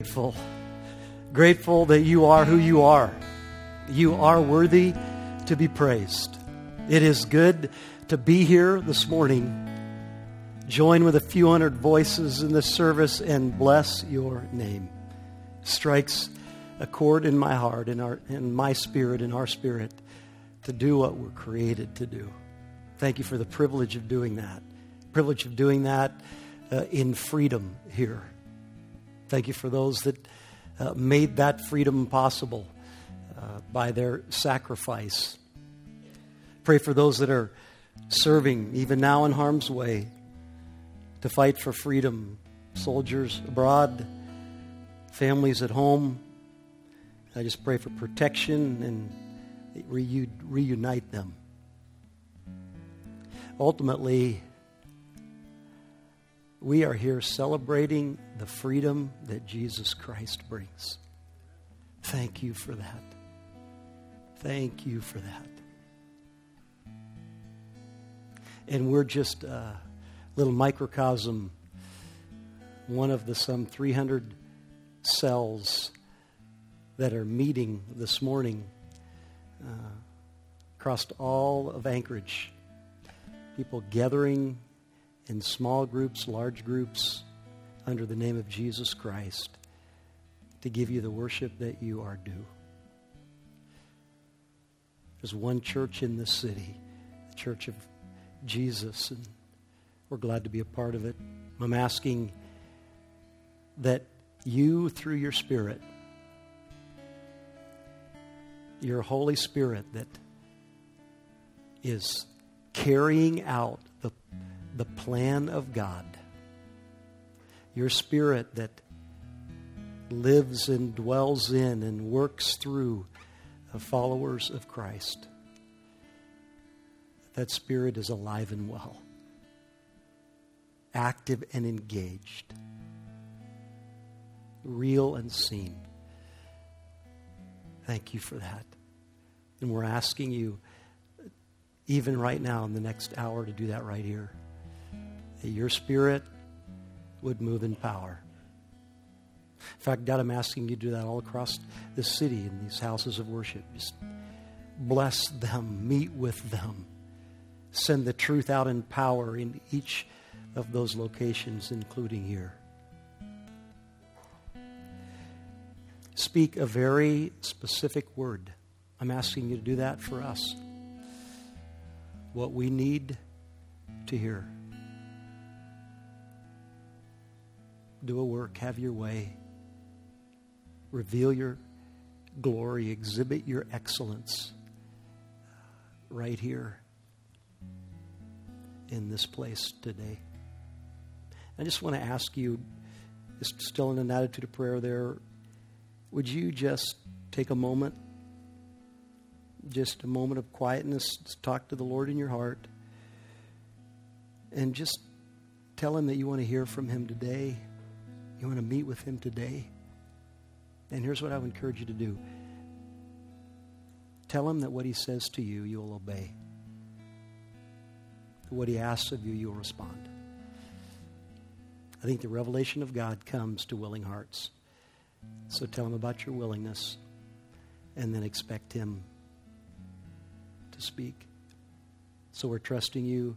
Grateful. Grateful that you are who you are. You are worthy to be praised. It is good to be here this morning. Join with a few hundred voices in this service and bless your name. Strikes a chord in my heart, in, our, in my spirit, in our spirit, to do what we're created to do. Thank you for the privilege of doing that. Privilege of doing that uh, in freedom here Thank you for those that uh, made that freedom possible uh, by their sacrifice. Pray for those that are serving, even now in harm's way, to fight for freedom. Soldiers abroad, families at home. I just pray for protection and reunite them. Ultimately, we are here celebrating the freedom that Jesus Christ brings. Thank you for that. Thank you for that. And we're just a little microcosm, one of the some 300 cells that are meeting this morning uh, across all of Anchorage. People gathering in small groups, large groups, under the name of Jesus Christ to give you the worship that you are due. There's one church in this city, the Church of Jesus, and we're glad to be a part of it. I'm asking that you, through your Spirit, your Holy Spirit that is carrying out the plan of God. Your spirit that lives and dwells in and works through the followers of Christ. That spirit is alive and well, active and engaged, real and seen. Thank you for that. And we're asking you, even right now in the next hour, to do that right here that your spirit would move in power. In fact, God, I'm asking you to do that all across the city in these houses of worship. Just bless them, meet with them, send the truth out in power in each of those locations, including here. Speak a very specific word. I'm asking you to do that for us. What we need to hear. Do a work, have your way, reveal your glory, exhibit your excellence uh, right here in this place today. I just want to ask you, still in an attitude of prayer there, would you just take a moment, just a moment of quietness, talk to the Lord in your heart, and just tell Him that you want to hear from Him today? You want to meet with Him today? And here's what I would encourage you to do tell Him that what He says to you, you'll obey. What He asks of you, you'll respond. I think the revelation of God comes to willing hearts. So tell Him about your willingness and then expect Him to speak. So we're trusting you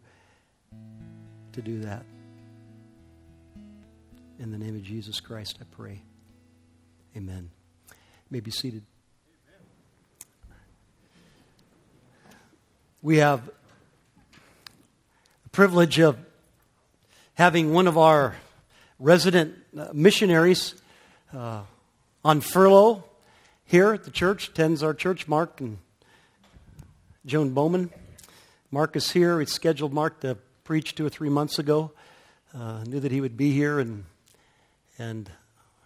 to do that. In the name of Jesus Christ, I pray. Amen. You may be seated. We have the privilege of having one of our resident uh, missionaries uh, on furlough here at the church, attends our church, Mark and Joan Bowman. Mark is here. We scheduled Mark to preach two or three months ago. Uh, knew that he would be here and and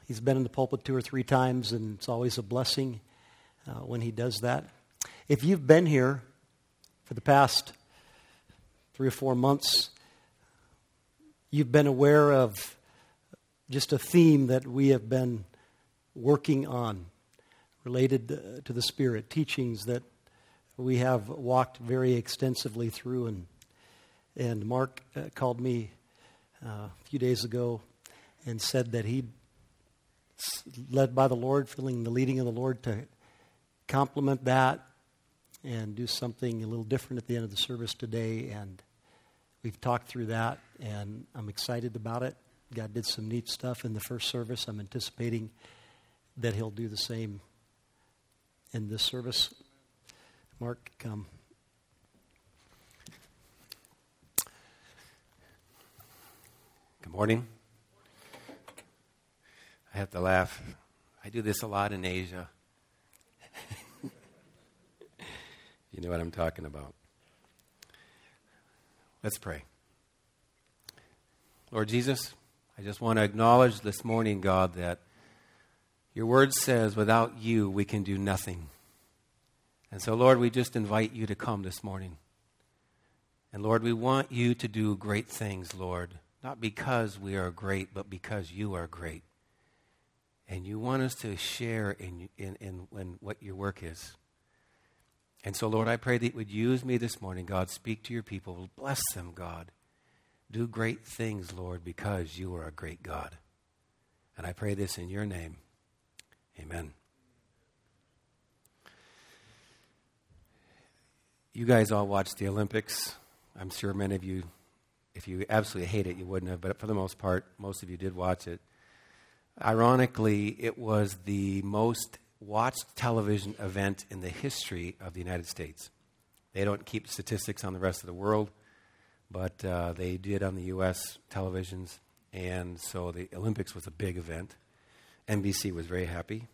he's been in the pulpit two or three times, and it's always a blessing uh, when he does that. If you've been here for the past three or four months, you've been aware of just a theme that we have been working on related uh, to the Spirit, teachings that we have walked very extensively through. And, and Mark uh, called me uh, a few days ago and said that he'd led by the Lord, feeling the leading of the Lord to complement that and do something a little different at the end of the service today. And we've talked through that, and I'm excited about it. God did some neat stuff in the first service. I'm anticipating that He'll do the same in this service. Mark, come. Good morning. I have to laugh. I do this a lot in Asia. you know what I'm talking about. Let's pray. Lord Jesus, I just want to acknowledge this morning, God, that your word says without you we can do nothing. And so, Lord, we just invite you to come this morning. And Lord, we want you to do great things, Lord, not because we are great, but because you are great. And you want us to share in, in, in, in what your work is. And so, Lord, I pray that you would use me this morning, God. Speak to your people. Bless them, God. Do great things, Lord, because you are a great God. And I pray this in your name. Amen. You guys all watched the Olympics. I'm sure many of you, if you absolutely hate it, you wouldn't have, but for the most part, most of you did watch it. Ironically, it was the most watched television event in the history of the United States. They don't keep statistics on the rest of the world, but uh, they did on the U.S. televisions, and so the Olympics was a big event. NBC was very happy.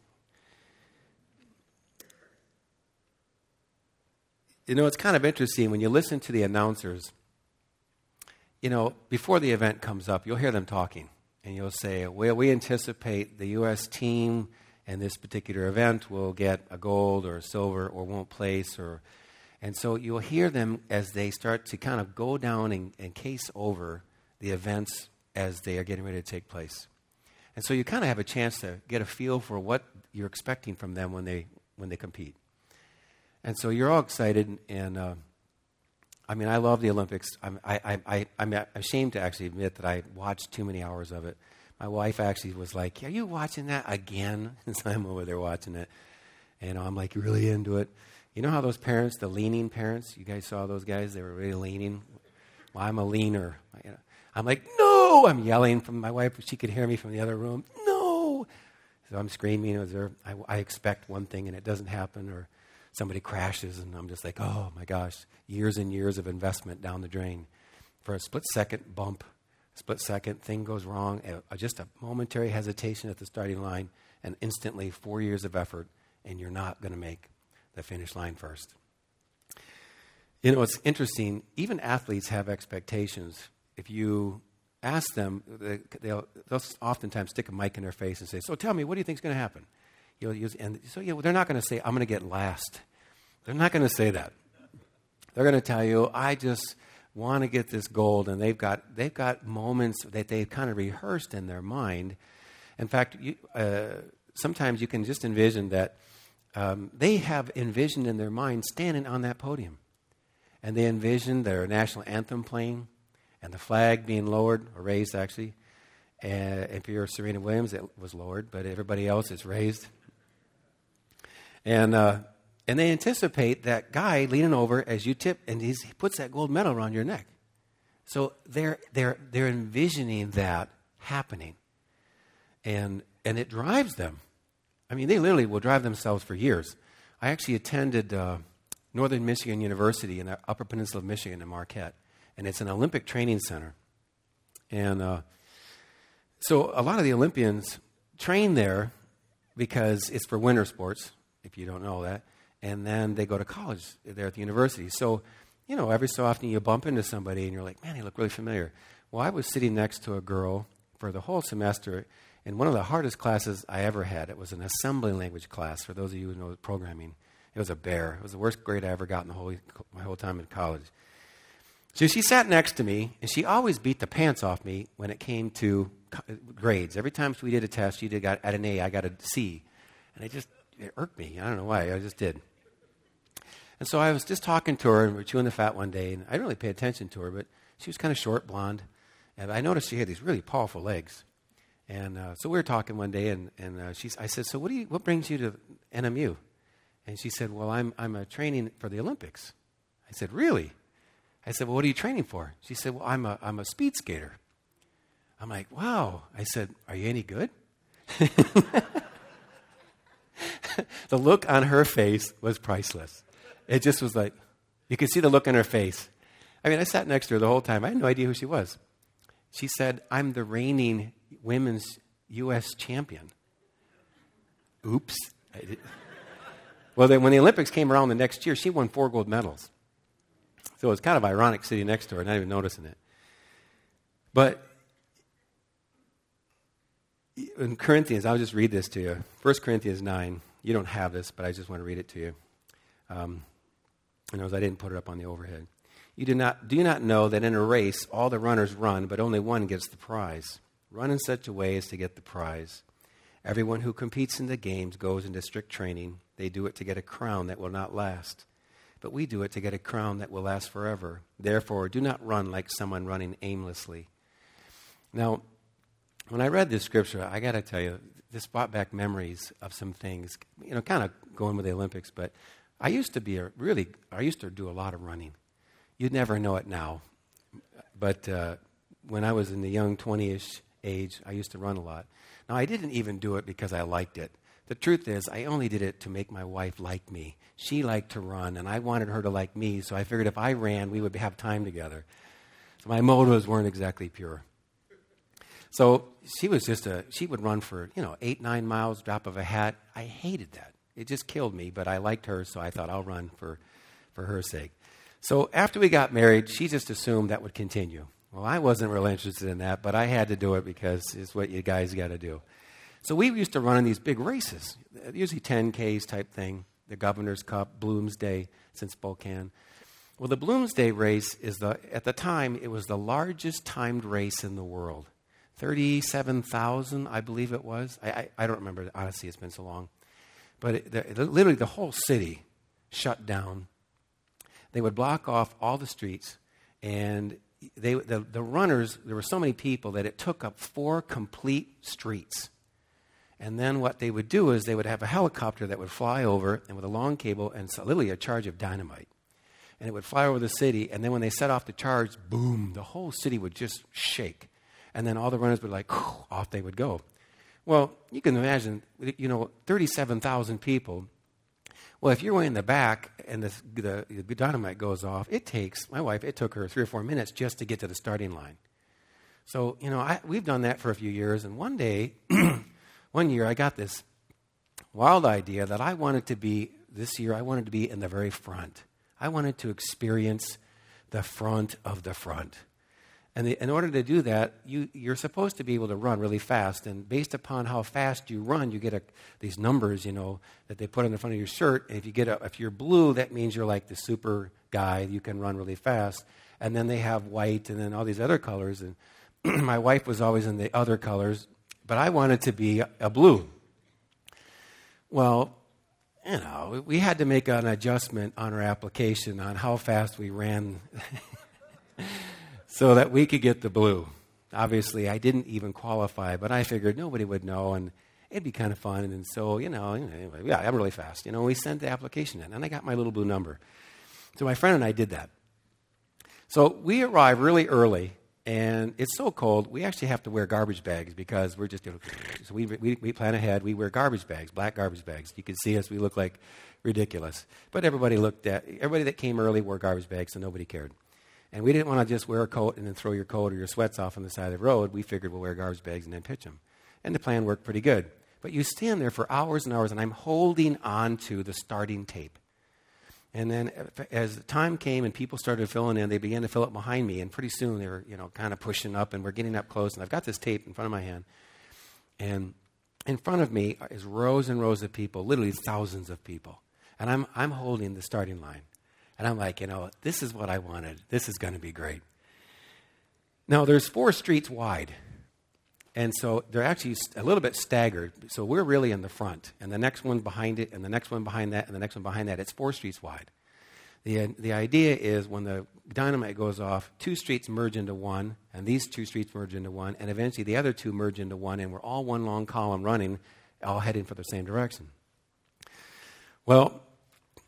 You know, it's kind of interesting when you listen to the announcers. You know, before the event comes up, you'll hear them talking and you'll say, well, we anticipate the U.S. team in this particular event will get a gold or a silver or won't place or and so you'll hear them as they start to kind of go down and, and case over the events as they are getting ready to take place. And so you kind of have a chance to get a feel for what you're expecting from them when they when they compete. And so you're all excited, and uh, I mean, I love the Olympics. I'm, I, I, I'm ashamed to actually admit that I watched too many hours of it. My wife actually was like, Are you watching that again? And so I'm over there watching it. And I'm like really into it. You know how those parents, the leaning parents, you guys saw those guys? They were really leaning. Well, I'm a leaner. I'm like, No! I'm yelling from my wife. She could hear me from the other room. No! So I'm screaming. I, I expect one thing and it doesn't happen. Or somebody crashes, and I'm just like, oh my gosh, years and years of investment down the drain for a split second bump, split second thing goes wrong, just a momentary hesitation at the starting line, and instantly four years of effort, and you're not going to make the finish line first. You know, it's interesting. Even athletes have expectations. If you ask them, they'll, they'll oftentimes stick a mic in their face and say, "So tell me, what do you think is going to happen?" You'll use, and so yeah, they're not going to say, I'm going to get last. They're not going to say that. They're going to tell you, I just want to get this gold, and they've got, they've got moments that they've kind of rehearsed in their mind. In fact, you, uh, sometimes you can just envision that um, they have envisioned in their mind standing on that podium. And they envision their national anthem playing and the flag being lowered, or raised actually. And if you're Serena Williams, it was lowered, but everybody else is raised. And, uh, and they anticipate that guy leaning over as you tip, and he puts that gold medal around your neck. So they're, they're, they're envisioning that happening. And, and it drives them. I mean, they literally will drive themselves for years. I actually attended uh, Northern Michigan University in the Upper Peninsula of Michigan in Marquette, and it's an Olympic training center. And uh, so a lot of the Olympians train there because it's for winter sports, if you don't know that. And then they go to college there at the university. So, you know, every so often you bump into somebody and you're like, man, they look really familiar. Well, I was sitting next to a girl for the whole semester in one of the hardest classes I ever had. It was an assembly language class, for those of you who know programming. It was a bear. It was the worst grade I ever got in the whole, my whole time in college. So she sat next to me, and she always beat the pants off me when it came to grades. Every time we did a test, she did got at an A, I got a C, and it just it irked me. I don't know why. I just did. And so I was just talking to her, and we are chewing the fat one day, and I didn't really pay attention to her, but she was kind of short, blonde, and I noticed she had these really powerful legs. And uh, so we were talking one day, and, and uh, she, I said, So what, do you, what brings you to NMU? And she said, Well, I'm, I'm a training for the Olympics. I said, Really? I said, Well, what are you training for? She said, Well, I'm a, I'm a speed skater. I'm like, Wow. I said, Are you any good? the look on her face was priceless. It just was like, you could see the look on her face. I mean, I sat next to her the whole time. I had no idea who she was. She said, I'm the reigning women's U.S. champion. Oops. Well, then when the Olympics came around the next year, she won four gold medals. So it was kind of ironic sitting next to her, not even noticing it. But in Corinthians, I'll just read this to you. 1 Corinthians 9. You don't have this, but I just want to read it to you. Um, and I didn't put it up on the overhead. You do not, do you not know that in a race all the runners run, but only one gets the prize? Run in such a way as to get the prize. Everyone who competes in the games goes into strict training. They do it to get a crown that will not last. But we do it to get a crown that will last forever. Therefore, do not run like someone running aimlessly. Now, when I read this scripture, I got to tell you, this brought back memories of some things, you know, kind of going with the Olympics, but I used to be a really, I used to do a lot of running. You'd never know it now. But uh, when I was in the young 20 ish age, I used to run a lot. Now, I didn't even do it because I liked it. The truth is, I only did it to make my wife like me. She liked to run, and I wanted her to like me, so I figured if I ran, we would have time together. So my motives weren't exactly pure. So she was just a, she would run for, you know, eight, nine miles, drop of a hat. I hated that. It just killed me, but I liked her, so I thought I'll run for, for her sake. So after we got married, she just assumed that would continue. Well, I wasn't really interested in that, but I had to do it because it's what you guys got to do. So we used to run in these big races, usually 10Ks type thing, the Governor's Cup, Bloomsday, since Spokane. Well, the Bloomsday race is the, at the time, it was the largest timed race in the world. 37,000, I believe it was. I, I, I, don't remember, honestly, it's been so long. But it, the, literally, the whole city shut down. They would block off all the streets, and they, the, the runners, there were so many people that it took up four complete streets. And then what they would do is they would have a helicopter that would fly over and with a long cable and so, literally a charge of dynamite. And it would fly over the city. And then when they set off the charge, boom, the whole city would just shake. And then all the runners would like, off they would go. Well, you can imagine, you know, 37,000 people. Well, if you're way in the back and the, the, the dynamite goes off, it takes, my wife, it took her three or four minutes just to get to the starting line. So, you know, I, we've done that for a few years. And one day, one year, I got this wild idea that I wanted to be, this year, I wanted to be in the very front. I wanted to experience the front of the front. And the, in order to do that, you, you're supposed to be able to run really fast. And based upon how fast you run, you get a, these numbers, you know, that they put on the front of your shirt. And if you get a, if you're blue, that means you're like the super guy. You can run really fast. And then they have white and then all these other colors. And my wife was always in the other colors, but I wanted to be a, blue. Well, you know, we had to make an adjustment on our application on how fast we ran. so that we could get the blue. Obviously, I didn't even qualify, but I figured nobody would know and it'd be kind of fun. And so, you know, anyway, yeah, I'm really fast. You know, we sent the application in and I got my little blue number. So my friend and I did that. So we arrive really early and it's so cold, we actually have to wear garbage bags because we're just, you know, so we, we, we plan ahead. We wear garbage bags, black garbage bags. You can see us, we look like ridiculous. But everybody looked at, everybody that came early wore garbage bags, so nobody cared. And we didn't want to just wear a coat and then throw your coat or your sweats off on the side of the road. We figured we'll wear garbage bags and then pitch them. And the plan worked pretty good. But you stand there for hours and hours, and I'm holding on to the starting tape. And then uh, as the time came and people started filling in, they began to fill up behind me. And pretty soon they were, you know, kind of pushing up, and we're getting up close. And I've got this tape in front of my hand. And in front of me is rows and rows of people, literally thousands of people. And I'm, I'm holding the starting line. And I'm like, you know, this is what I wanted. This is going to be great. Now, there's four streets wide. And so they're actually a little bit staggered. So we're really in the front. And the next one behind it, and the next one behind that, and the next one behind that. It's four streets wide. The, the idea is when the dynamite goes off, two streets merge into one, and these two streets merge into one, and eventually the other two merge into one, and we're all one long column running, all heading for the same direction. Well,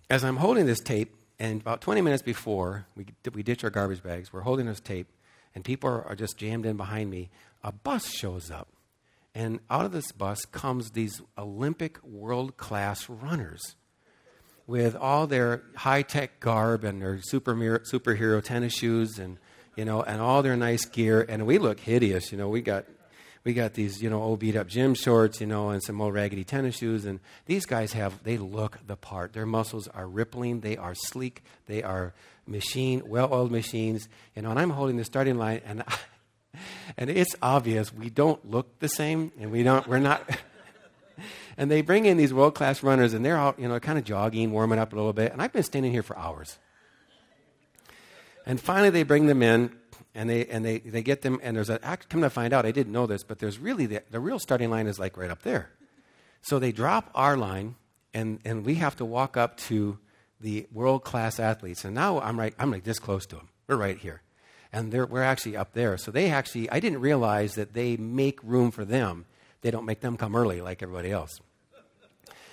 as I'm holding this tape, and about 20 minutes before we, we ditch our garbage bags, we're holding this tape, and people are, are just jammed in behind me, a bus shows up. And out of this bus comes these Olympic world class runners with all their high tech garb and their super, superhero tennis shoes and, you know, and all their nice gear. And we look hideous. You know, we got, we got these, you know, old beat up gym shorts, you know, and some old raggedy tennis shoes. And these guys have, they look the part. Their muscles are rippling. They are sleek. They are machine, well oiled machines. You know, and I'm holding the starting line and and it's obvious we don't look the same and we don't we're not and they bring in these world class runners and they're all you know kind of jogging warming up a little bit and i've been standing here for hours and finally they bring them in and they and they, they get them and there's a come to find out i didn't know this but there's really the, the real starting line is like right up there so they drop our line and and we have to walk up to the world class athletes and now i'm right i'm like this close to them we're right here and we're actually up there. So they actually, I didn't realize that they make room for them. They don't make them come early like everybody else.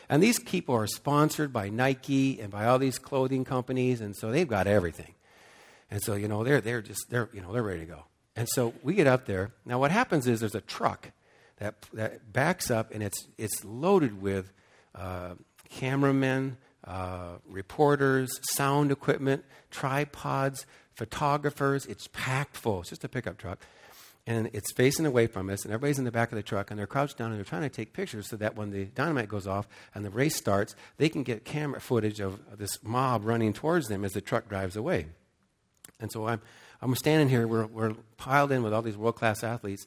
And these people are sponsored by Nike and by all these clothing companies, and so they've got everything. And so, you know, they're, they're just, they're, you know, they're ready to go. And so we get up there. Now, what happens is there's a truck that, that backs up, and it's, it's loaded with uh, cameramen, uh, reporters, sound equipment, tripods, photographers. It's packed full. It's just a pickup truck. And it's facing away from us, and everybody's in the back of the truck, and they're crouched down and they're trying to take pictures so that when the dynamite goes off and the race starts, they can get camera footage of this mob running towards them as the truck drives away. And so I'm, I'm standing here, we're, we're piled in with all these world class athletes.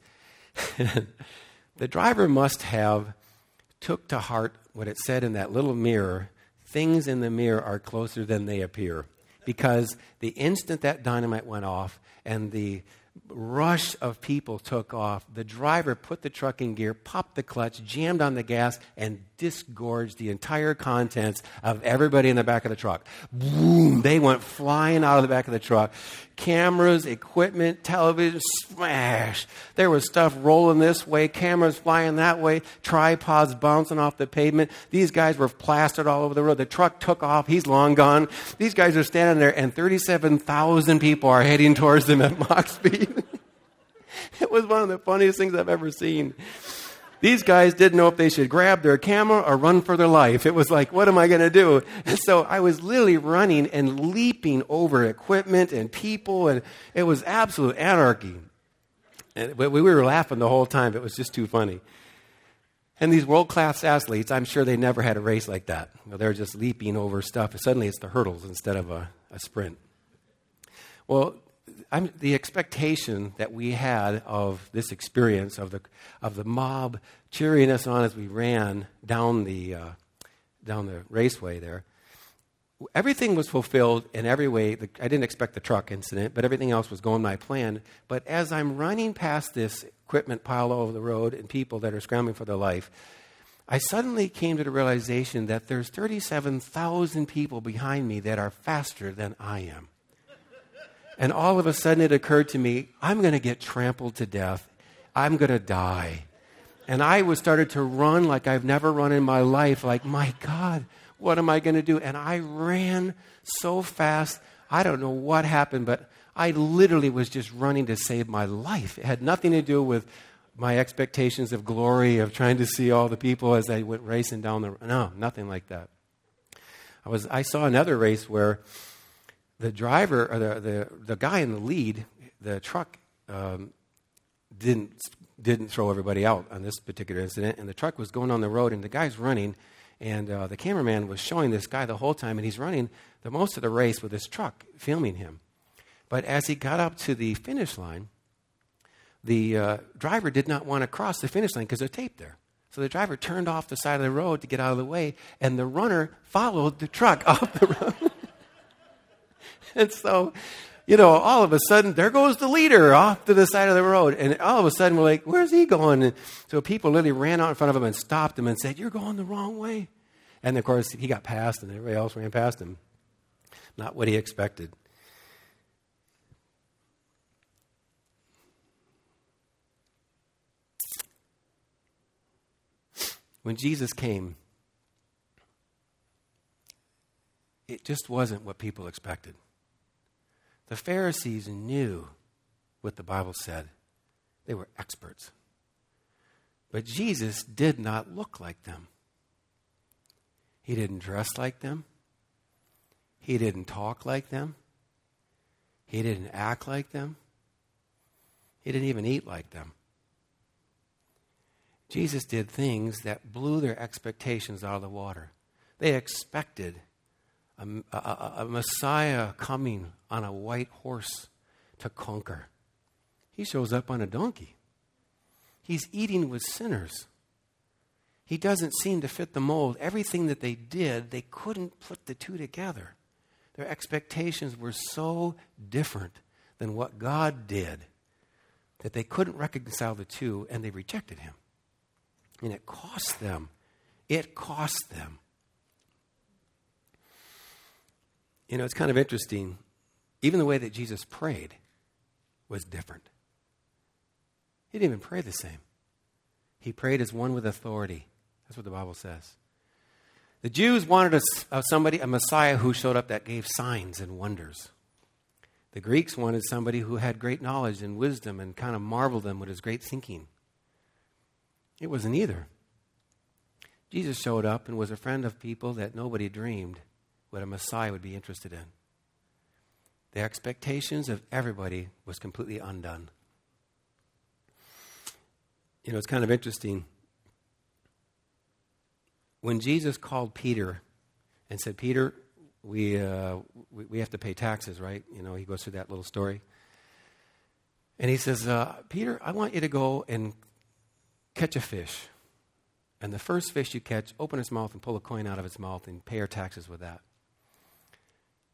the driver must have took to heart what it said in that little mirror things in the mirror are closer than they appear because the instant that dynamite went off and the rush of people took off. The driver put the truck in gear, popped the clutch, jammed on the gas, and disgorged the entire contents of everybody in the back of the truck. Boom! They went flying out of the back of the truck. Cameras, equipment, television, smash. There was stuff rolling this way, cameras flying that way, tripods bouncing off the pavement. These guys were plastered all over the road. The truck took off. He's long gone. These guys are standing there, and 37,000 people are heading towards them at Mach speed. it was one of the funniest things I've ever seen. These guys didn't know if they should grab their camera or run for their life. It was like, what am I going to do? And so I was literally running and leaping over equipment and people, and it was absolute anarchy. And, we were laughing the whole time. It was just too funny. And these world class athletes, I'm sure they never had a race like that. they're just leaping over stuff. Suddenly it's the hurdles instead of a, a sprint. Well, I'm, the expectation that we had of this experience of the, of the mob cheering us on as we ran down the, uh, down the raceway there, everything was fulfilled in every way. The, I didn't expect the truck incident, but everything else was going my plan. But as I'm running past this equipment pile all over the road and people that are scrambling for their life, I suddenly came to the realization that there's 37,000 people behind me that are faster than I am. And all of a sudden it occurred to me, I'm going to get trampled to death. I'm going to die. And I was started to run like I've never run in my life, like, my God, what am I going to do? And I ran so fast. I don't know what happened, but I literally was just running to save my life. It had nothing to do with my expectations of glory, of trying to see all the people as I went racing down the. No, nothing like that. I, was, I saw another race where the driver or the, the, the guy in the lead, the truck, um, didn't, didn't throw everybody out on this particular incident. And the truck was going on the road, and the guy's running. And uh, the cameraman was showing this guy the whole time, and he's running the most of the race with this truck, filming him. But as he got up to the finish line, the uh, driver did not want to cross the finish line because there's tape there. So the driver turned off the side of the road to get out of the way, and the runner followed the truck off the road. and so, you know, all of a sudden, there goes the leader off to the side of the road. And all of a sudden, we're like, where's he going? And so people literally ran out in front of him and stopped him and said, You're going the wrong way. And of course, he got past, and everybody else ran past him. Not what he expected. When Jesus came, it just wasn't what people expected. The Pharisees knew what the Bible said, they were experts. But Jesus did not look like them. He didn't dress like them. He didn't talk like them. He didn't act like them. He didn't even eat like them. Jesus did things that blew their expectations out of the water. They expected a, a, a, Messiah coming on a white horse to conquer. He shows up on a donkey. He's eating with sinners. He doesn't seem to fit the mold. Everything that they did, they couldn't put the two together. Their expectations were so different than what God did that they couldn't reconcile the two and they rejected him. And it cost them. It cost them. You know, it's kind of interesting. Even the way that Jesus prayed was different. He didn't even pray the same. He prayed as one with authority. That's what the Bible says. The Jews wanted a, a, uh, somebody, a Messiah who showed up that gave signs and wonders. The Greeks wanted somebody who had great knowledge and wisdom and kind of marveled them with his great thinking. It wasn't either. Jesus showed up and was a friend of people that nobody dreamed what a Messiah would be interested in. The expectations of everybody was completely undone. You know, it's kind of interesting. When Jesus called Peter and said, Peter, we, uh, we, we, have to pay taxes, right? You know, he goes through that little story. And he says, uh, Peter, I want you to go and catch a fish. And the first fish you catch, open its mouth and pull a coin out of its mouth and pay your taxes with that.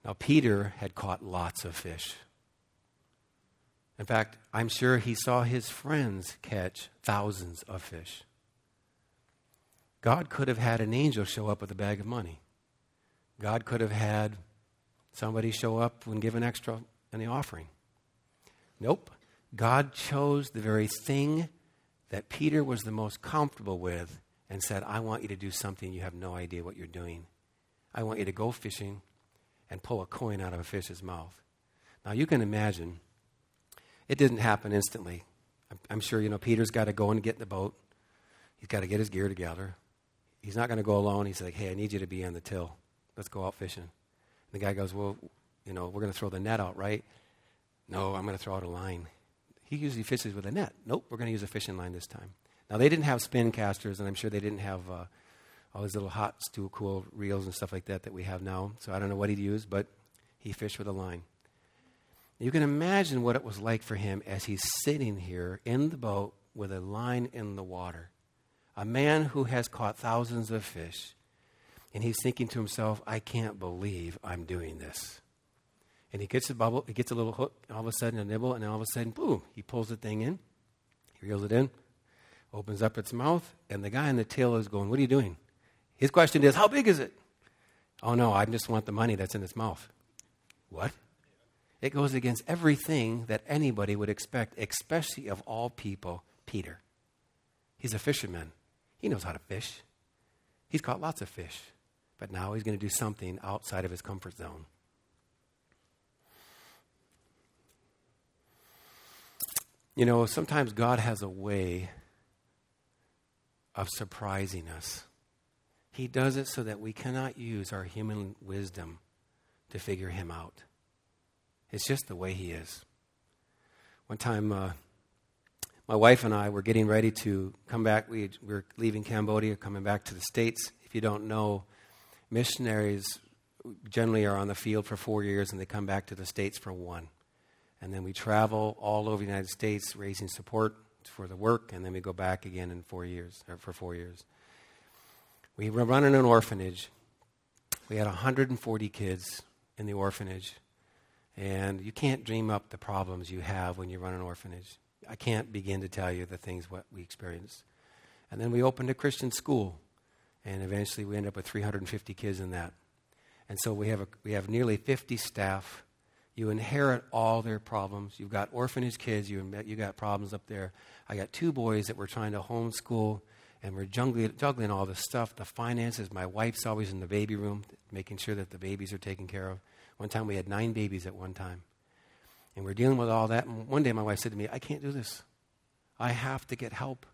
Now, Peter had caught lots of fish. In fact, I'm sure he saw his friends catch thousands of fish. God could have had an angel show up with a bag of money. God could have had somebody show up and give an extra in the offering. Nope. God chose the very thing that Peter was the most comfortable with and said, I want you to do something you have no idea what you're doing. I want you to go fishing and pull a coin out of a fish's mouth. Now, you can imagine, it didn't happen instantly. I'm sure, you know, Peter's got to go and get in the boat. He's got to get his gear together. He's not going to go alone. He's like, hey, I need you to be on the till. Let's go out fishing. And the guy goes, well, you know, we're going to throw the net out, right? No, I'm going to throw out a line. He usually fishes with a net. Nope, we're going to use a fishing line this time. Now, they didn't have spin casters, and I'm sure they didn't have uh, all these little hot, steel cool reels and stuff like that that we have now. So I don't know what he'd use, but he fished with a line. You can imagine what it was like for him as he's sitting here in the boat with a line in the water. A man who has caught thousands of fish, and he's thinking to himself, I can't believe I'm doing this. And he gets a bubble, he gets a little hook, all of a sudden a nibble, and all of a sudden, boom, he pulls the thing in, he reels it in, opens up its mouth, and the guy in the tail is going, What are you doing? His question is, How big is it? Oh no, I just want the money that's in its mouth. What? It goes against everything that anybody would expect, especially of all people, Peter. He's a fisherman. He knows how to fish. He's caught lots of fish, but now he's going to do something outside of his comfort zone. You know, sometimes God has a way of surprising us. He does it so that we cannot use our human wisdom to figure him out. It's just the way he is. One time, uh, my wife and I were getting ready to come back. We, we were leaving Cambodia, coming back to the States. If you don't know, missionaries generally are on the field for four years and they come back to the States for one. And then we travel all over the United States raising support for the work, and then we go back again in four years, or for four years. We were running an orphanage. We had 140 kids in the orphanage. And you can't dream up the problems you have when you run an orphanage. I can't begin to tell you the things what we experienced. And then we opened a Christian school, and eventually we ended up with 350 kids in that. And so we have, a, we have nearly 50 staff. You inherit all their problems. You've got orphanage kids, you, you got problems up there. I got two boys that we're trying to homeschool, and we're juggling, juggling all this stuff. The finances, my wife's always in the baby room, making sure that the babies are taken care of. One time we had nine babies at one time. And we're dealing with all that. And one day my wife said to me, I can't do this. I have to get help.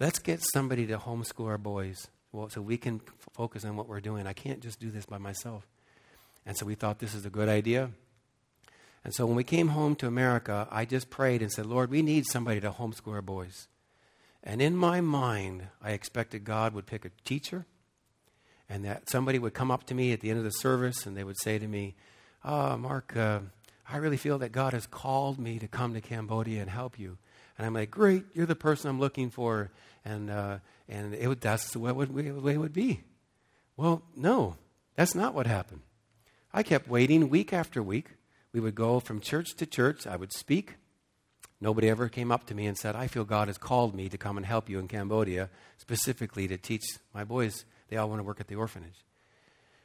Let's get somebody to homeschool our boys well, so we can f- focus on what we're doing. I can't just do this by myself. And so we thought this is a good idea. And so when we came home to America, I just prayed and said, Lord, we need somebody to homeschool our boys. And in my mind, I expected God would pick a teacher and that somebody would come up to me at the end of the service and they would say to me, oh, Mark, uh, I really feel that God has called me to come to Cambodia and help you. And I'm like, great, you're the person I'm looking for. And, uh, and it would, that's the way it, would, the way it would be. Well, no, that's not what happened. I kept waiting week after week. We would go from church to church. I would speak. Nobody ever came up to me and said, I feel God has called me to come and help you in Cambodia, specifically to teach my boys. They all want to work at the orphanage.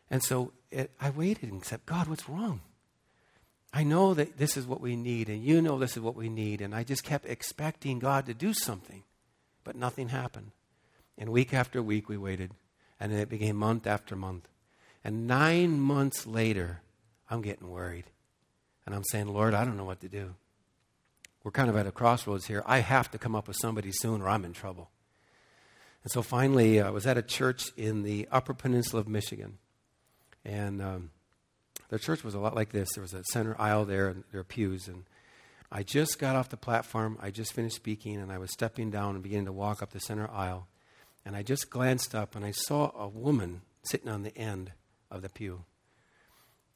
And so it, I waited and said, God, what's wrong? I know that this is what we need, and you know this is what we need. And I just kept expecting God to do something, but nothing happened. And week after week, we waited, and then it became month after month. And nine months later, I'm getting worried. And I'm saying, Lord, I don't know what to do. We're kind of at a crossroads here. I have to come up with somebody soon, or I'm in trouble. And so finally, uh, I was at a church in the Upper Peninsula of Michigan. And. Um, the church was a lot like this. There was a center aisle there, and there were pews. And I just got off the platform. I just finished speaking, and I was stepping down and beginning to walk up the center aisle. And I just glanced up, and I saw a woman sitting on the end of the pew.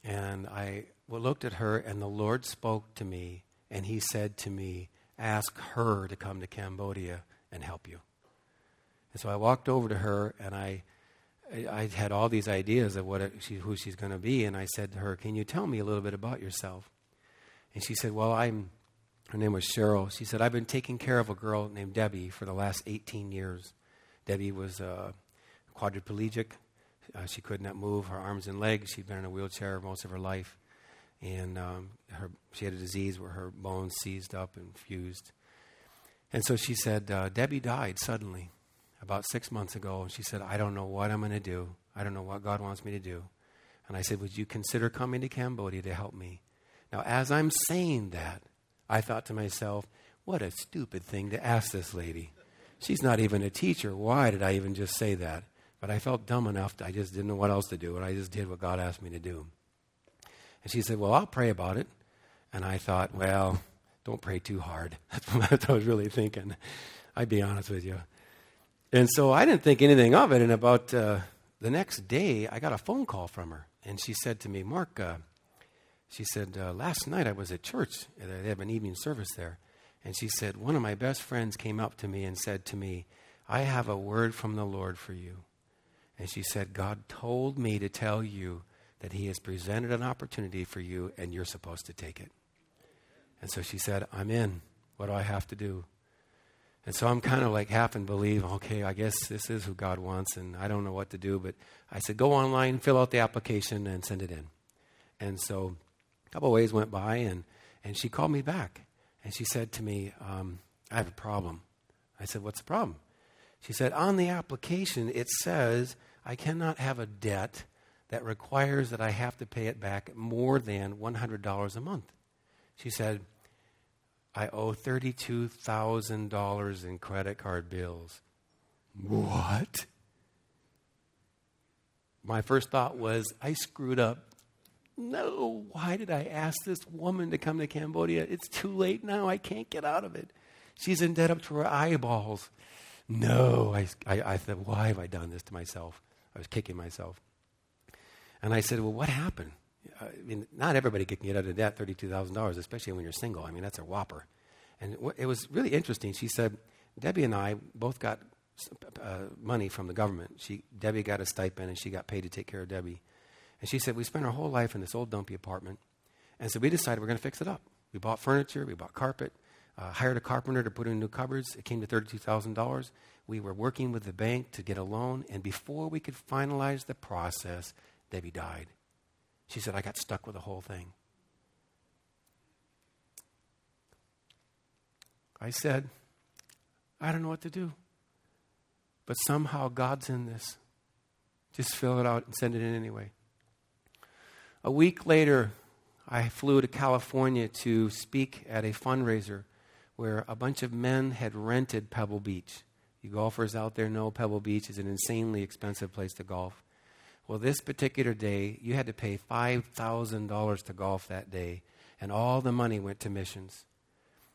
And I looked at her, and the Lord spoke to me, and He said to me, Ask her to come to Cambodia and help you. And so I walked over to her, and I I had all these ideas of what it, she, who she's going to be, and I said to her, "Can you tell me a little bit about yourself?" And she said, "Well, I'm." Her name was Cheryl. She said, "I've been taking care of a girl named Debbie for the last 18 years. Debbie was uh, quadriplegic. Uh, she could not move her arms and legs. She'd been in a wheelchair most of her life, and um, her, she had a disease where her bones seized up and fused. And so she said, uh, Debbie died suddenly about six months ago, and she said, I don't know what I'm going to do. I don't know what God wants me to do. And I said, Would you consider coming to Cambodia to help me? Now, as I'm saying that, I thought to myself, What a stupid thing to ask this lady. She's not even a teacher. Why did I even just say that? But I felt dumb enough, I just didn't know what else to do, and I just did what God asked me to do. And she said, Well, I'll pray about it. And I thought, Well, don't pray too hard. That's what I was really thinking. I'd be honest with you. And so I didn't think anything of it. And about uh, the next day, I got a phone call from her. And she said to me, Mark, uh, she said, uh, last night I was at church. They have an evening service there. And she said, one of my best friends came up to me and said to me, I have a word from the Lord for you. And she said, God told me to tell you that He has presented an opportunity for you and you're supposed to take it. And so she said, I'm in. What do I have to do? And so I'm kind of like half and believe, okay, I guess this is who God wants, and I don't know what to do. But I said, go online, fill out the application, and send it in. And so a couple of ways went by, and, and she called me back. And she said to me, um, I have a problem. I said, What's the problem? She said, On the application, it says I cannot have a debt that requires that I have to pay it back more than $100 a month. She said, I owe $32,000 in credit card bills. What? My first thought was, I screwed up. No, why did I ask this woman to come to Cambodia? It's too late now. I can't get out of it. She's in debt up to her eyeballs. No, I, I, I thought, why have I done this to myself? I was kicking myself. And I said, well, what happened? I mean, not everybody can get out of debt $32,000, especially when you're single. I mean, that's a whopper. And it was really interesting. She said, Debbie and I both got uh, money from the government. She, Debbie got a stipend and she got paid to take care of Debbie. And she said, We spent our whole life in this old dumpy apartment. And so we decided we're going to fix it up. We bought furniture, we bought carpet, uh, hired a carpenter to put in new cupboards. It came to $32,000. We were working with the bank to get a loan. And before we could finalize the process, Debbie died. She said, I got stuck with the whole thing. I said, I don't know what to do. But somehow God's in this. Just fill it out and send it in anyway. A week later, I flew to California to speak at a fundraiser where a bunch of men had rented Pebble Beach. You golfers out there know Pebble Beach is an insanely expensive place to golf. Well, this particular day, you had to pay $5,000 to golf that day, and all the money went to missions.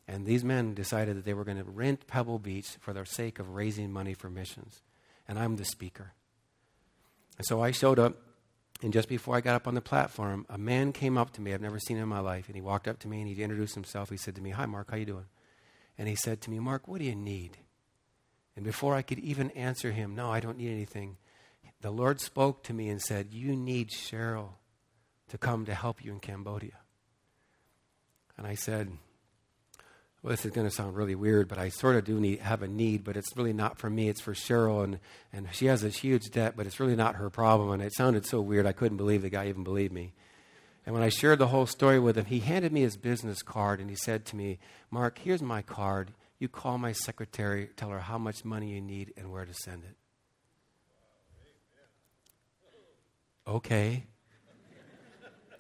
And these men decided that they were going to rent Pebble Beach for the sake of raising money for missions. And I'm the speaker. And so I showed up, and just before I got up on the platform, a man came up to me. I've never seen him in my life. And he walked up to me and he introduced himself. He said to me, Hi, Mark, how you doing? And he said to me, Mark, what do you need? And before I could even answer him, No, I don't need anything, the Lord spoke to me and said, You need Cheryl to come to help you in Cambodia. And I said, well, this is going to sound really weird, but I sort of do need, have a need, but it's really not for me. It's for Cheryl, and, and she has this huge debt, but it's really not her problem. And it sounded so weird, I couldn't believe the guy even believed me. And when I shared the whole story with him, he handed me his business card, and he said to me, Mark, here's my card. You call my secretary, tell her how much money you need and where to send it. Okay.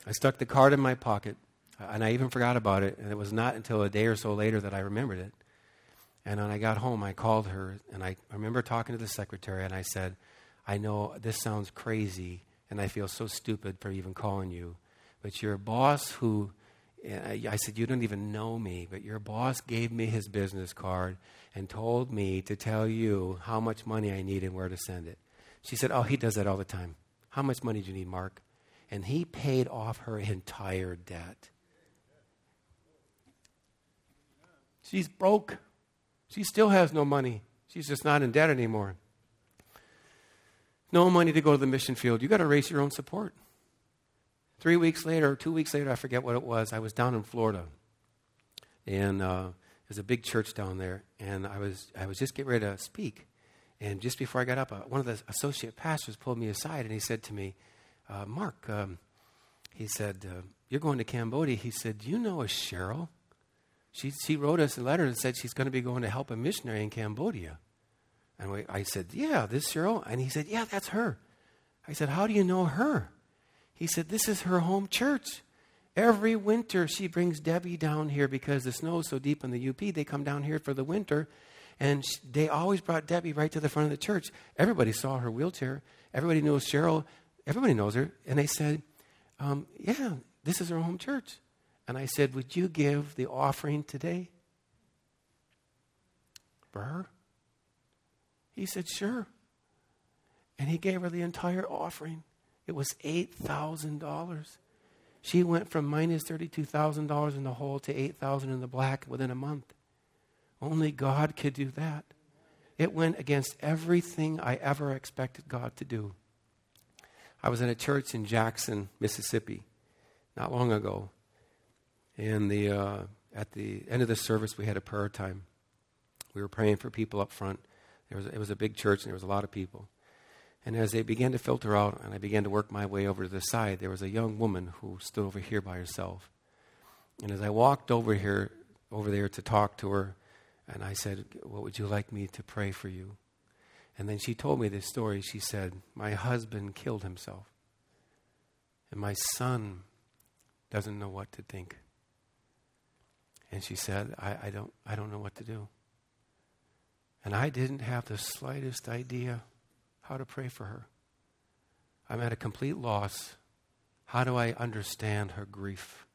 I stuck the card in my pocket. Uh, and I even forgot about it. And it was not until a day or so later that I remembered it. And when I got home, I called her. And I remember talking to the secretary. And I said, I know this sounds crazy. And I feel so stupid for even calling you. But your boss, who uh, I said, You don't even know me, but your boss gave me his business card and told me to tell you how much money I need and where to send it. She said, Oh, he does that all the time. How much money do you need, Mark? And he paid off her entire debt. She's broke. She still has no money. She's just not in debt anymore. No money to go to the mission field. You've got to raise your own support. Three weeks later, two weeks later, I forget what it was, I was down in Florida. And uh, there's a big church down there. And I was, I was just getting ready to speak. And just before I got up, uh, one of the associate pastors pulled me aside and he said to me, uh, Mark, um, he said, uh, You're going to Cambodia. He said, Do you know a Cheryl? She, she wrote us a letter and said she's going to be going to help a missionary in Cambodia. And we, I said, Yeah, this Cheryl? And he said, Yeah, that's her. I said, How do you know her? He said, This is her home church. Every winter, she brings Debbie down here because the snow is so deep in the UP. They come down here for the winter. And they always brought Debbie right to the front of the church. Everybody saw her wheelchair. Everybody knows Cheryl. Everybody knows her. And they said, um, Yeah, this is her home church. And I said, Would you give the offering today for her? He said, Sure. And he gave her the entire offering. It was $8,000. She went from minus $32,000 in the hole to 8000 in the black within a month. Only God could do that. It went against everything I ever expected God to do. I was in a church in Jackson, Mississippi, not long ago. And the, uh, at the end of the service, we had a prayer time. We were praying for people up front. There was, it was a big church, and there was a lot of people. And as they began to filter out, and I began to work my way over to the side, there was a young woman who stood over here by herself. And as I walked over here, over there to talk to her, and I said, "What would you like me to pray for you?" And then she told me this story. She said, "My husband killed himself, and my son doesn't know what to think." And she said, I, I, don't, I don't know what to do. And I didn't have the slightest idea how to pray for her. I'm at a complete loss. How do I understand her grief?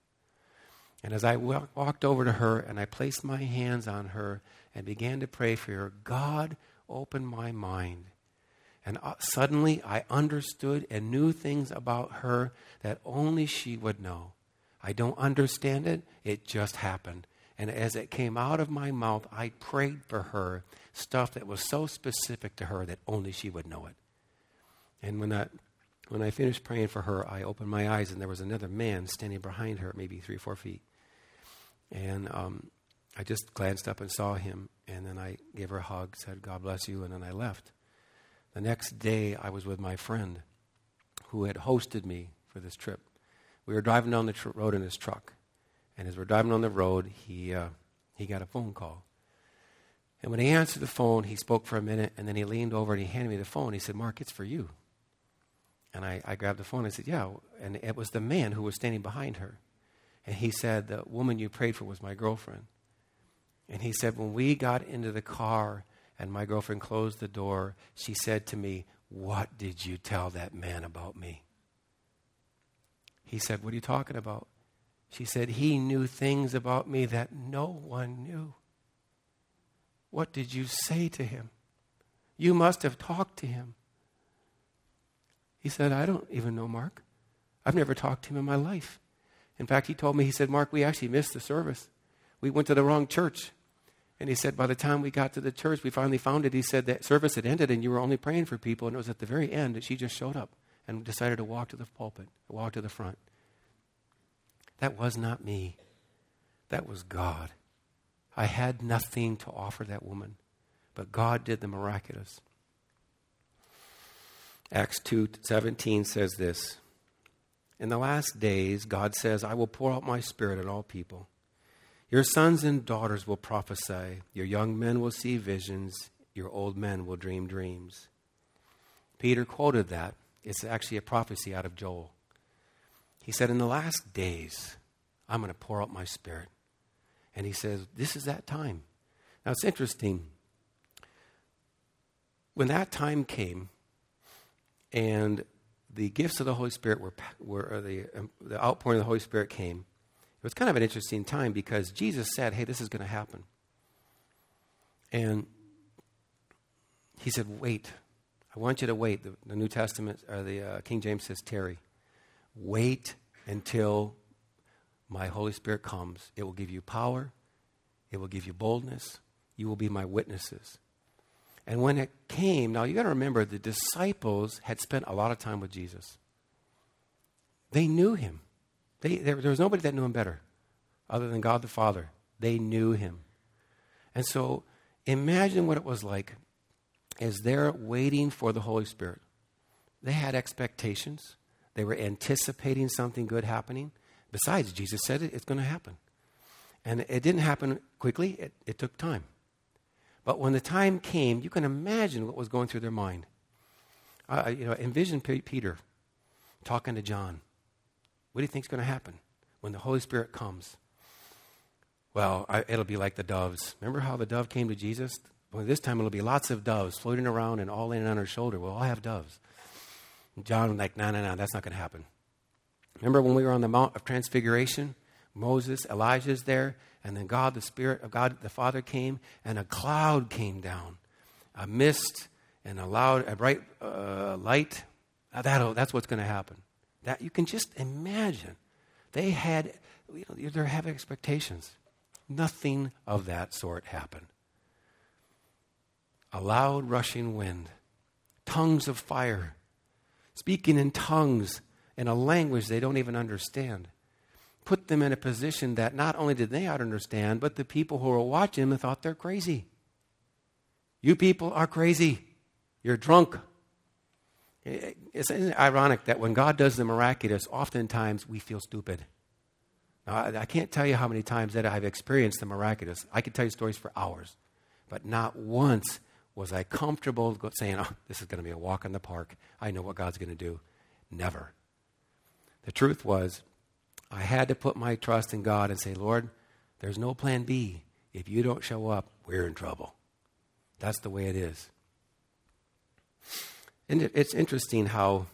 And as I walked over to her and I placed my hands on her and began to pray for her, God opened my mind. And uh, suddenly I understood and knew things about her that only she would know. I don't understand it. It just happened. And as it came out of my mouth, I prayed for her stuff that was so specific to her that only she would know it. And when, that, when I finished praying for her, I opened my eyes and there was another man standing behind her, maybe three or four feet. And um, I just glanced up and saw him. And then I gave her a hug, said, God bless you, and then I left. The next day, I was with my friend who had hosted me for this trip. We were driving down the tr- road in his truck. And as we're driving on the road, he, uh, he got a phone call. And when he answered the phone, he spoke for a minute, and then he leaned over and he handed me the phone. He said, Mark, it's for you. And I, I grabbed the phone and I said, Yeah. And it was the man who was standing behind her. And he said, The woman you prayed for was my girlfriend. And he said, When we got into the car and my girlfriend closed the door, she said to me, What did you tell that man about me? He said, What are you talking about? She said, He knew things about me that no one knew. What did you say to him? You must have talked to him. He said, I don't even know Mark. I've never talked to him in my life. In fact, he told me, he said, Mark, we actually missed the service. We went to the wrong church. And he said, by the time we got to the church, we finally found it. He said that service had ended and you were only praying for people. And it was at the very end that she just showed up and decided to walk to the pulpit, walk to the front. That was not me. That was God. I had nothing to offer that woman, but God did the miraculous. Acts 2:17 says this. In the last days God says, I will pour out my spirit on all people. Your sons and daughters will prophesy, your young men will see visions, your old men will dream dreams. Peter quoted that. It's actually a prophecy out of Joel. He said, In the last days, I'm going to pour out my spirit. And he says, This is that time. Now it's interesting. When that time came, and the gifts of the Holy Spirit were, were the, um, the outpouring of the Holy Spirit came. It was kind of an interesting time because Jesus said, Hey, this is going to happen. And he said, Wait. I want you to wait. The, the New Testament, or the uh, King James says, Tarry. Wait until my Holy Spirit comes. It will give you power, it will give you boldness. You will be my witnesses. And when it came, now you got to remember the disciples had spent a lot of time with Jesus. They knew him. They, there, there was nobody that knew him better other than God the Father. They knew him. And so imagine what it was like as they're waiting for the Holy Spirit. They had expectations, they were anticipating something good happening. Besides, Jesus said it, it's going to happen. And it didn't happen quickly, it, it took time. But when the time came, you can imagine what was going through their mind. Uh, you know, envision P- Peter talking to John. What do you think is going to happen when the Holy Spirit comes? Well, I, it'll be like the doves. Remember how the dove came to Jesus? Well, this time it'll be lots of doves floating around and all laying on her shoulder. We'll all have doves. And John was like, no, no, no, that's not going to happen. Remember when we were on the Mount of Transfiguration? Moses, Elijah's there, and then God, the Spirit of God, the Father came, and a cloud came down, a mist, and a loud, a bright uh, light. That, that's what's going to happen. That you can just imagine. They had, you know, they're having expectations. Nothing of that sort happened. A loud rushing wind, tongues of fire, speaking in tongues in a language they don't even understand put them in a position that not only did they not understand, but the people who were watching them thought they're crazy. You people are crazy. You're drunk. It's ironic that when God does the miraculous, oftentimes we feel stupid. Now, I can't tell you how many times that I've experienced the miraculous. I could tell you stories for hours, but not once was I comfortable saying, oh, this is going to be a walk in the park. I know what God's going to do. Never. The truth was, I had to put my trust in God and say, Lord, there's no plan B. If you don't show up, we're in trouble. That's the way it is. And it's interesting how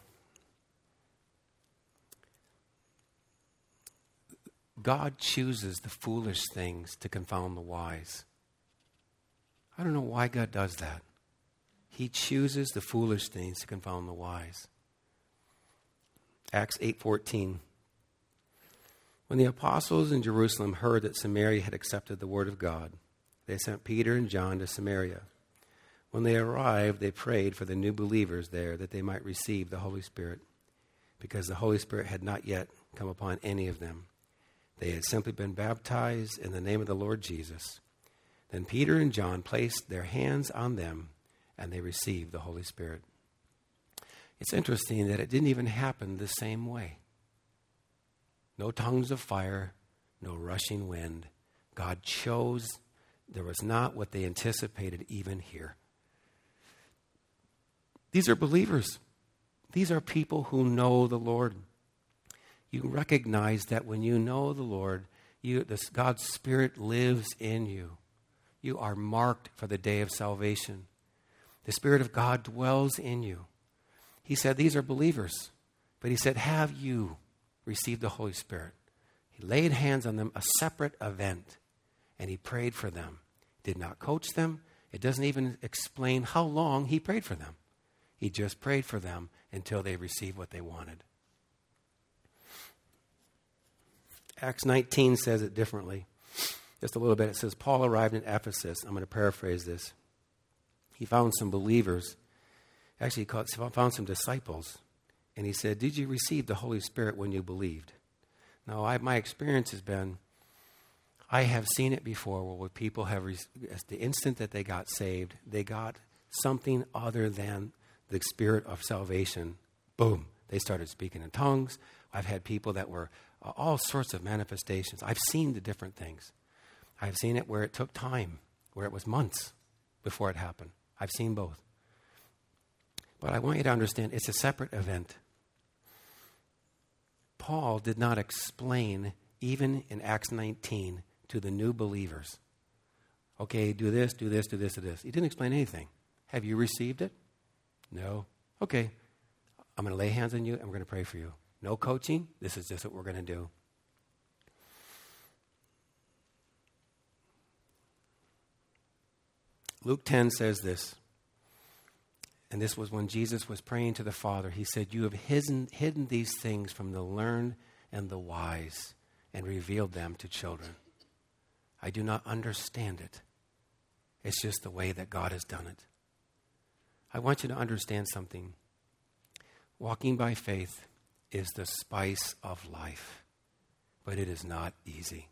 God chooses the foolish things to confound the wise. I don't know why God does that. He chooses the foolish things to confound the wise. Acts 8:14 when the apostles in Jerusalem heard that Samaria had accepted the word of God, they sent Peter and John to Samaria. When they arrived, they prayed for the new believers there that they might receive the Holy Spirit, because the Holy Spirit had not yet come upon any of them. They had simply been baptized in the name of the Lord Jesus. Then Peter and John placed their hands on them, and they received the Holy Spirit. It's interesting that it didn't even happen the same way. No tongues of fire, no rushing wind. God chose. There was not what they anticipated even here. These are believers. These are people who know the Lord. You recognize that when you know the Lord, you, this, God's Spirit lives in you. You are marked for the day of salvation. The Spirit of God dwells in you. He said, These are believers. But he said, Have you received the Holy Spirit? He laid hands on them, a separate event, and he prayed for them. Did not coach them. It doesn't even explain how long he prayed for them. He just prayed for them until they received what they wanted. Acts 19 says it differently. Just a little bit. It says, Paul arrived in Ephesus. I'm going to paraphrase this. He found some believers. Actually, he found some disciples. And he said, Did you receive the Holy Spirit when you believed? Now, I, my experience has been I have seen it before where people have, the instant that they got saved, they got something other than the spirit of salvation. Boom, they started speaking in tongues. I've had people that were uh, all sorts of manifestations. I've seen the different things. I've seen it where it took time, where it was months before it happened. I've seen both. But I want you to understand it's a separate event. Paul did not explain, even in Acts 19, to the new believers. Okay, do this, do this, do this, do this. He didn't explain anything. Have you received it? No. Okay, I'm going to lay hands on you and we're going to pray for you. No coaching. This is just what we're going to do. Luke 10 says this, and this was when Jesus was praying to the Father. He said, You have hidden, hidden these things from the learned and the wise and revealed them to children. I do not understand it. It's just the way that God has done it. I want you to understand something. Walking by faith is the spice of life, but it is not easy.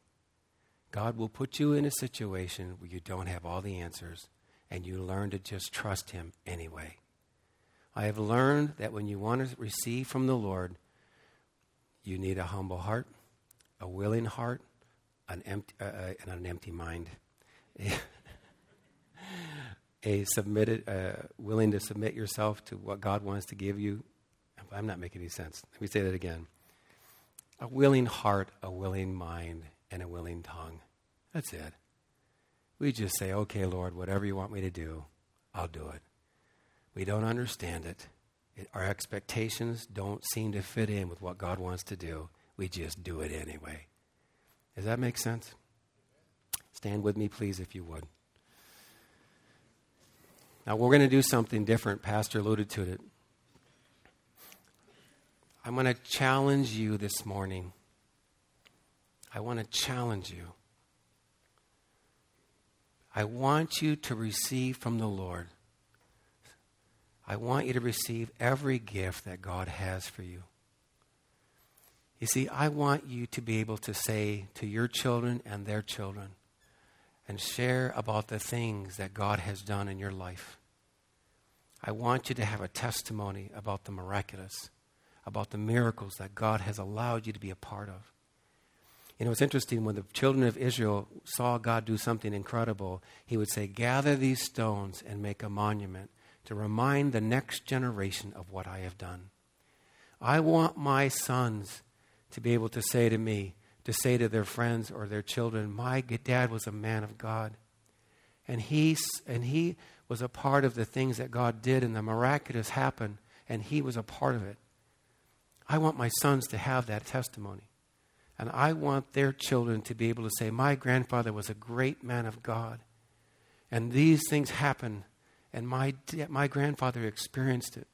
God will put you in a situation where you don't have all the answers, and you learn to just trust Him anyway. I have learned that when you want to receive from the Lord, you need a humble heart, a willing heart, an empty, uh, uh and an empty mind. a submitted, uh, willing to submit yourself to what God wants to give you. I'm not making any sense. Let me say that again. A willing heart, a willing mind, and a willing tongue. That's it. We just say, okay, Lord, whatever you want me to do, I'll do it. We don't understand it. it. Our expectations don't seem to fit in with what God wants to do. We just do it anyway. Does that make sense? Stand with me, please, if you would. Now, we're going to do something different. Pastor alluded to it. I'm going to challenge you this morning. I want to challenge you. I want you to receive from the Lord. I want you to receive every gift that God has for you. You see, I want you to be able to say to your children and their children and share about the things that God has done in your life. I want you to have a testimony about the miraculous, about the miracles that God has allowed you to be a part of. You know, it's interesting when the children of Israel saw God do something incredible, he would say, Gather these stones and make a monument to remind the next generation of what I have done. I want my sons to be able to say to me, to say to their friends or their children, My dad was a man of God. And he, and he was a part of the things that God did and the miraculous happened, and he was a part of it. I want my sons to have that testimony. And I want their children to be able to say, My grandfather was a great man of God. And these things happened, and my, my grandfather experienced it.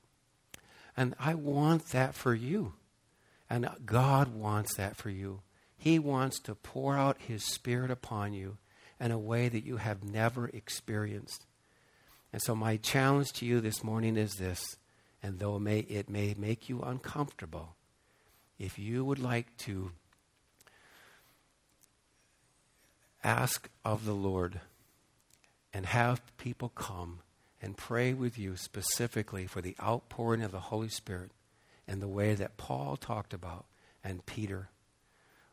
And I want that for you. And God wants that for you. He wants to pour out His Spirit upon you in a way that you have never experienced. And so, my challenge to you this morning is this, and though it may, it may make you uncomfortable, if you would like to ask of the Lord and have people come and pray with you specifically for the outpouring of the Holy Spirit in the way that Paul talked about and Peter,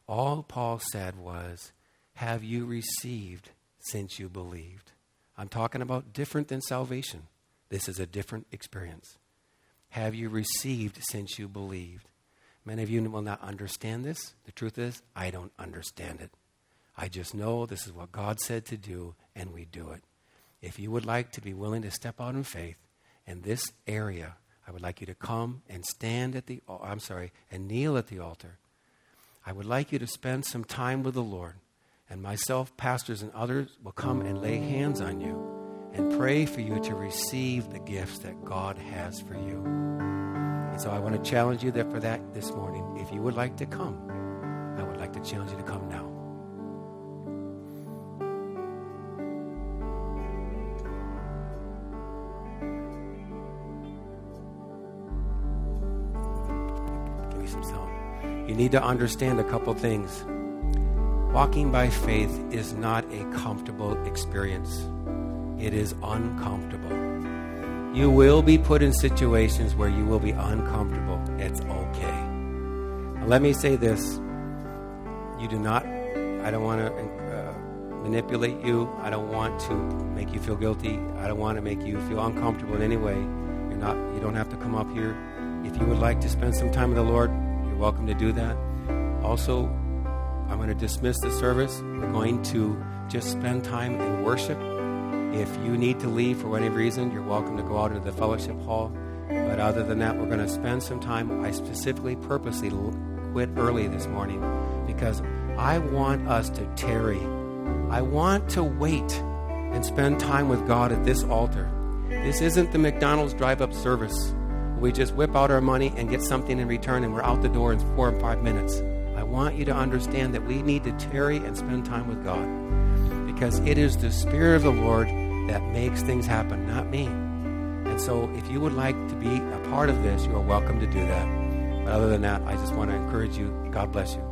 All Paul said was, Have you received since you believed? I'm talking about different than salvation. This is a different experience. Have you received since you believed? Many of you will not understand this. The truth is, I don't understand it. I just know this is what God said to do, and we do it. If you would like to be willing to step out in faith in this area, I would like you to come and stand at the I'm sorry, and kneel at the altar. I would like you to spend some time with the Lord. And myself, pastors, and others will come and lay hands on you and pray for you to receive the gifts that God has for you. And so I want to challenge you that for that this morning. If you would like to come, I would like to challenge you to come now. You need to understand a couple things. Walking by faith is not a comfortable experience. It is uncomfortable. You will be put in situations where you will be uncomfortable. It's okay. Now, let me say this. You do not, I don't want to uh, manipulate you. I don't want to make you feel guilty. I don't want to make you feel uncomfortable in any way. You're not, you don't have to come up here. If you would like to spend some time with the Lord, welcome to do that. Also, I'm going to dismiss the service. We're going to just spend time in worship. If you need to leave for any reason, you're welcome to go out into the fellowship hall. But other than that, we're going to spend some time. I specifically, purposely quit early this morning because I want us to tarry. I want to wait and spend time with God at this altar. This isn't the McDonald's drive up service. We just whip out our money and get something in return and we're out the door in four or five minutes. I want you to understand that we need to tarry and spend time with God because it is the Spirit of the Lord that makes things happen, not me. And so, if you would like to be a part of this, you are welcome to do that. But other than that, I just want to encourage you. God bless you.